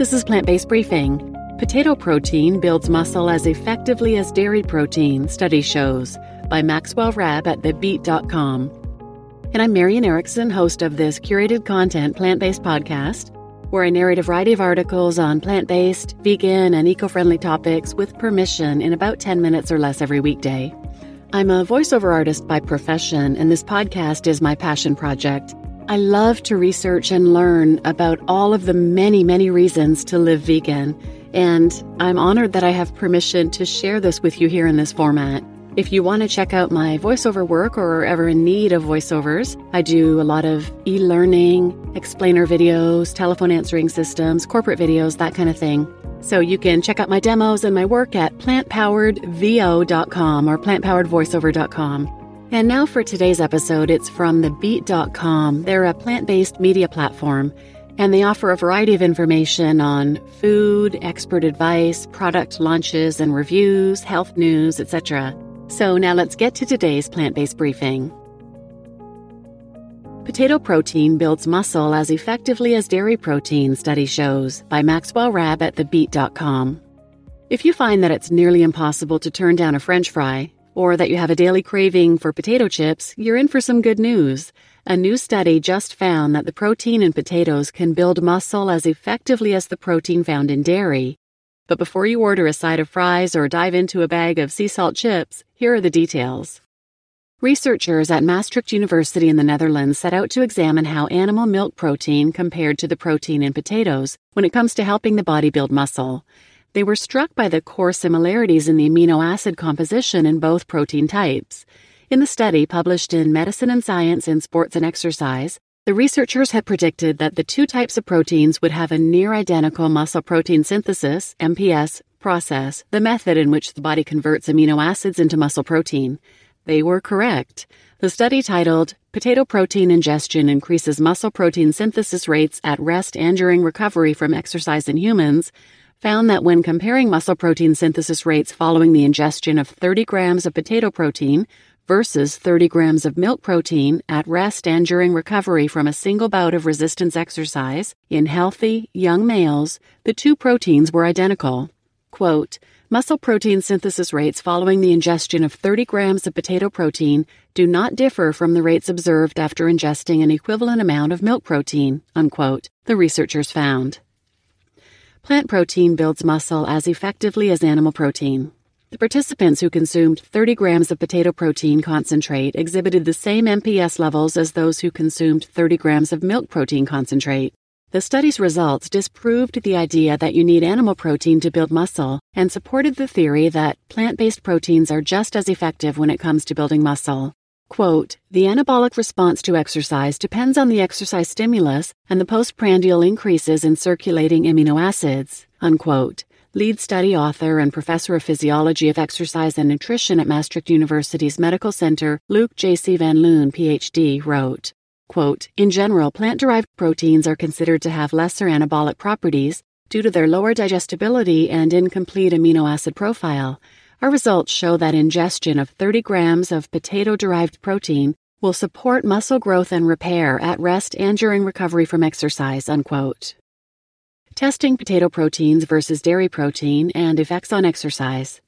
This is Plant Based Briefing. Potato protein builds muscle as effectively as dairy protein, study shows, by Maxwell Rabb at thebeet.com. And I'm Marian Erickson, host of this curated content plant based podcast, where I narrate a variety of articles on plant based, vegan, and eco friendly topics with permission in about 10 minutes or less every weekday. I'm a voiceover artist by profession, and this podcast is my passion project. I love to research and learn about all of the many, many reasons to live vegan, and I'm honored that I have permission to share this with you here in this format. If you want to check out my voiceover work or are ever in need of voiceovers, I do a lot of e learning, explainer videos, telephone answering systems, corporate videos, that kind of thing. So you can check out my demos and my work at plantpoweredvo.com or plantpoweredvoiceover.com. And now for today's episode, it's from TheBeet.com. They're a plant based media platform, and they offer a variety of information on food, expert advice, product launches and reviews, health news, etc. So now let's get to today's plant based briefing. Potato protein builds muscle as effectively as dairy protein, study shows, by Maxwell Rabb at TheBeet.com. If you find that it's nearly impossible to turn down a french fry, or that you have a daily craving for potato chips, you're in for some good news. A new study just found that the protein in potatoes can build muscle as effectively as the protein found in dairy. But before you order a side of fries or dive into a bag of sea salt chips, here are the details. Researchers at Maastricht University in the Netherlands set out to examine how animal milk protein compared to the protein in potatoes when it comes to helping the body build muscle. They were struck by the core similarities in the amino acid composition in both protein types. In the study published in Medicine and Science in Sports and Exercise, the researchers had predicted that the two types of proteins would have a near identical muscle protein synthesis, MPS, process, the method in which the body converts amino acids into muscle protein. They were correct. The study titled Potato Protein Ingestion Increases Muscle Protein Synthesis Rates at Rest and During Recovery from Exercise in Humans found that when comparing muscle protein synthesis rates following the ingestion of 30 grams of potato protein versus 30 grams of milk protein at rest and during recovery from a single bout of resistance exercise in healthy, young males, the two proteins were identical. Quote, Muscle protein synthesis rates following the ingestion of 30 grams of potato protein do not differ from the rates observed after ingesting an equivalent amount of milk protein, unquote, the researchers found. Plant protein builds muscle as effectively as animal protein. The participants who consumed 30 grams of potato protein concentrate exhibited the same MPS levels as those who consumed 30 grams of milk protein concentrate. The study's results disproved the idea that you need animal protein to build muscle and supported the theory that plant based proteins are just as effective when it comes to building muscle. Quote, the anabolic response to exercise depends on the exercise stimulus and the postprandial increases in circulating amino acids, unquote. Lead study author and professor of physiology of exercise and nutrition at Maastricht University's Medical Center, Luc J.C. Van Loon, PhD, wrote, quote, In general, plant derived proteins are considered to have lesser anabolic properties due to their lower digestibility and incomplete amino acid profile our results show that ingestion of 30 grams of potato derived protein will support muscle growth and repair at rest and during recovery from exercise. Unquote. Testing potato proteins versus dairy protein and effects on exercise.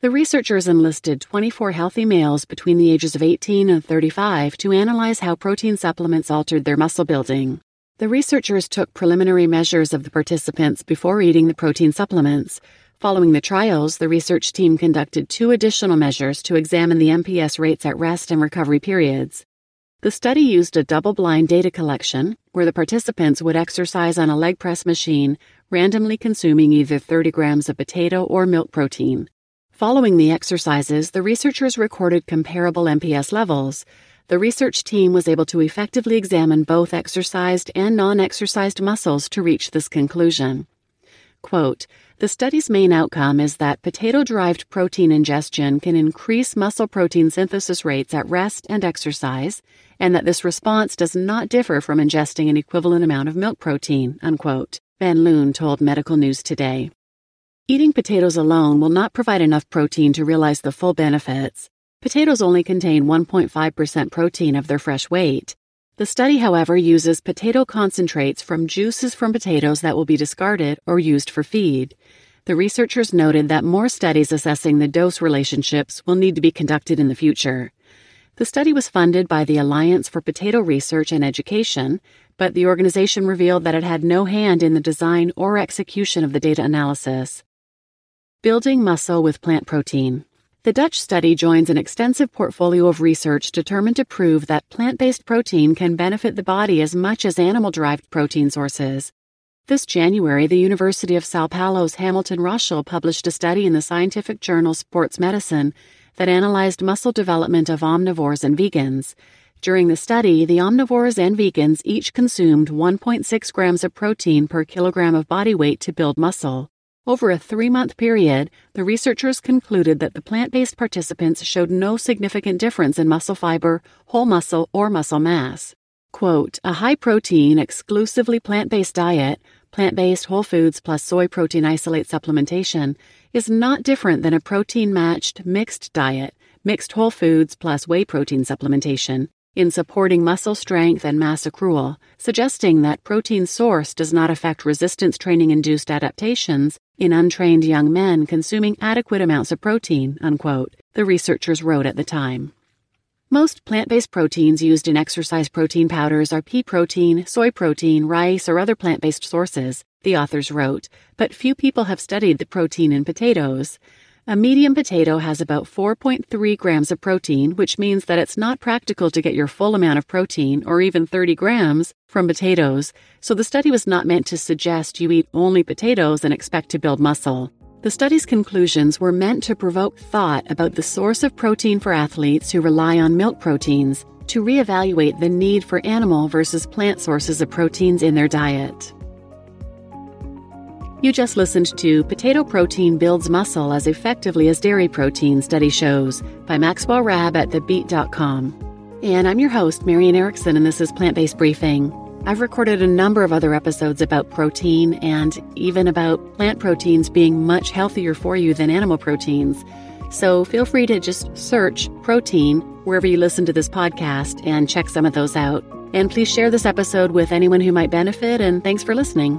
The researchers enlisted 24 healthy males between the ages of 18 and 35 to analyze how protein supplements altered their muscle building. The researchers took preliminary measures of the participants before eating the protein supplements, Following the trials, the research team conducted two additional measures to examine the MPS rates at rest and recovery periods. The study used a double blind data collection where the participants would exercise on a leg press machine, randomly consuming either 30 grams of potato or milk protein. Following the exercises, the researchers recorded comparable MPS levels. The research team was able to effectively examine both exercised and non exercised muscles to reach this conclusion. Quote, the study's main outcome is that potato derived protein ingestion can increase muscle protein synthesis rates at rest and exercise, and that this response does not differ from ingesting an equivalent amount of milk protein, unquote, Van Loon told Medical News Today. Eating potatoes alone will not provide enough protein to realize the full benefits. Potatoes only contain 1.5% protein of their fresh weight. The study, however, uses potato concentrates from juices from potatoes that will be discarded or used for feed. The researchers noted that more studies assessing the dose relationships will need to be conducted in the future. The study was funded by the Alliance for Potato Research and Education, but the organization revealed that it had no hand in the design or execution of the data analysis. Building muscle with plant protein. The Dutch study joins an extensive portfolio of research determined to prove that plant based protein can benefit the body as much as animal derived protein sources. This January, the University of Sao Paulo's Hamilton Roschel published a study in the scientific journal Sports Medicine that analyzed muscle development of omnivores and vegans. During the study, the omnivores and vegans each consumed 1.6 grams of protein per kilogram of body weight to build muscle. Over a three month period, the researchers concluded that the plant based participants showed no significant difference in muscle fiber, whole muscle, or muscle mass. Quote, a high protein, exclusively plant based diet, plant based whole foods plus soy protein isolate supplementation, is not different than a protein matched mixed diet, mixed whole foods plus whey protein supplementation, in supporting muscle strength and mass accrual, suggesting that protein source does not affect resistance training induced adaptations in untrained young men consuming adequate amounts of protein, unquote, the researchers wrote at the time. Most plant based proteins used in exercise protein powders are pea protein, soy protein, rice, or other plant based sources, the authors wrote, but few people have studied the protein in potatoes. A medium potato has about 4.3 grams of protein, which means that it's not practical to get your full amount of protein, or even 30 grams, from potatoes, so the study was not meant to suggest you eat only potatoes and expect to build muscle. The study's conclusions were meant to provoke thought about the source of protein for athletes who rely on milk proteins, to reevaluate the need for animal versus plant sources of proteins in their diet. You just listened to Potato Protein Builds Muscle as Effectively as Dairy Protein Study Shows by Maxwell Rabb at TheBeet.com. And I'm your host, Marian Erickson, and this is Plant Based Briefing. I've recorded a number of other episodes about protein and even about plant proteins being much healthier for you than animal proteins. So feel free to just search protein wherever you listen to this podcast and check some of those out. And please share this episode with anyone who might benefit, and thanks for listening.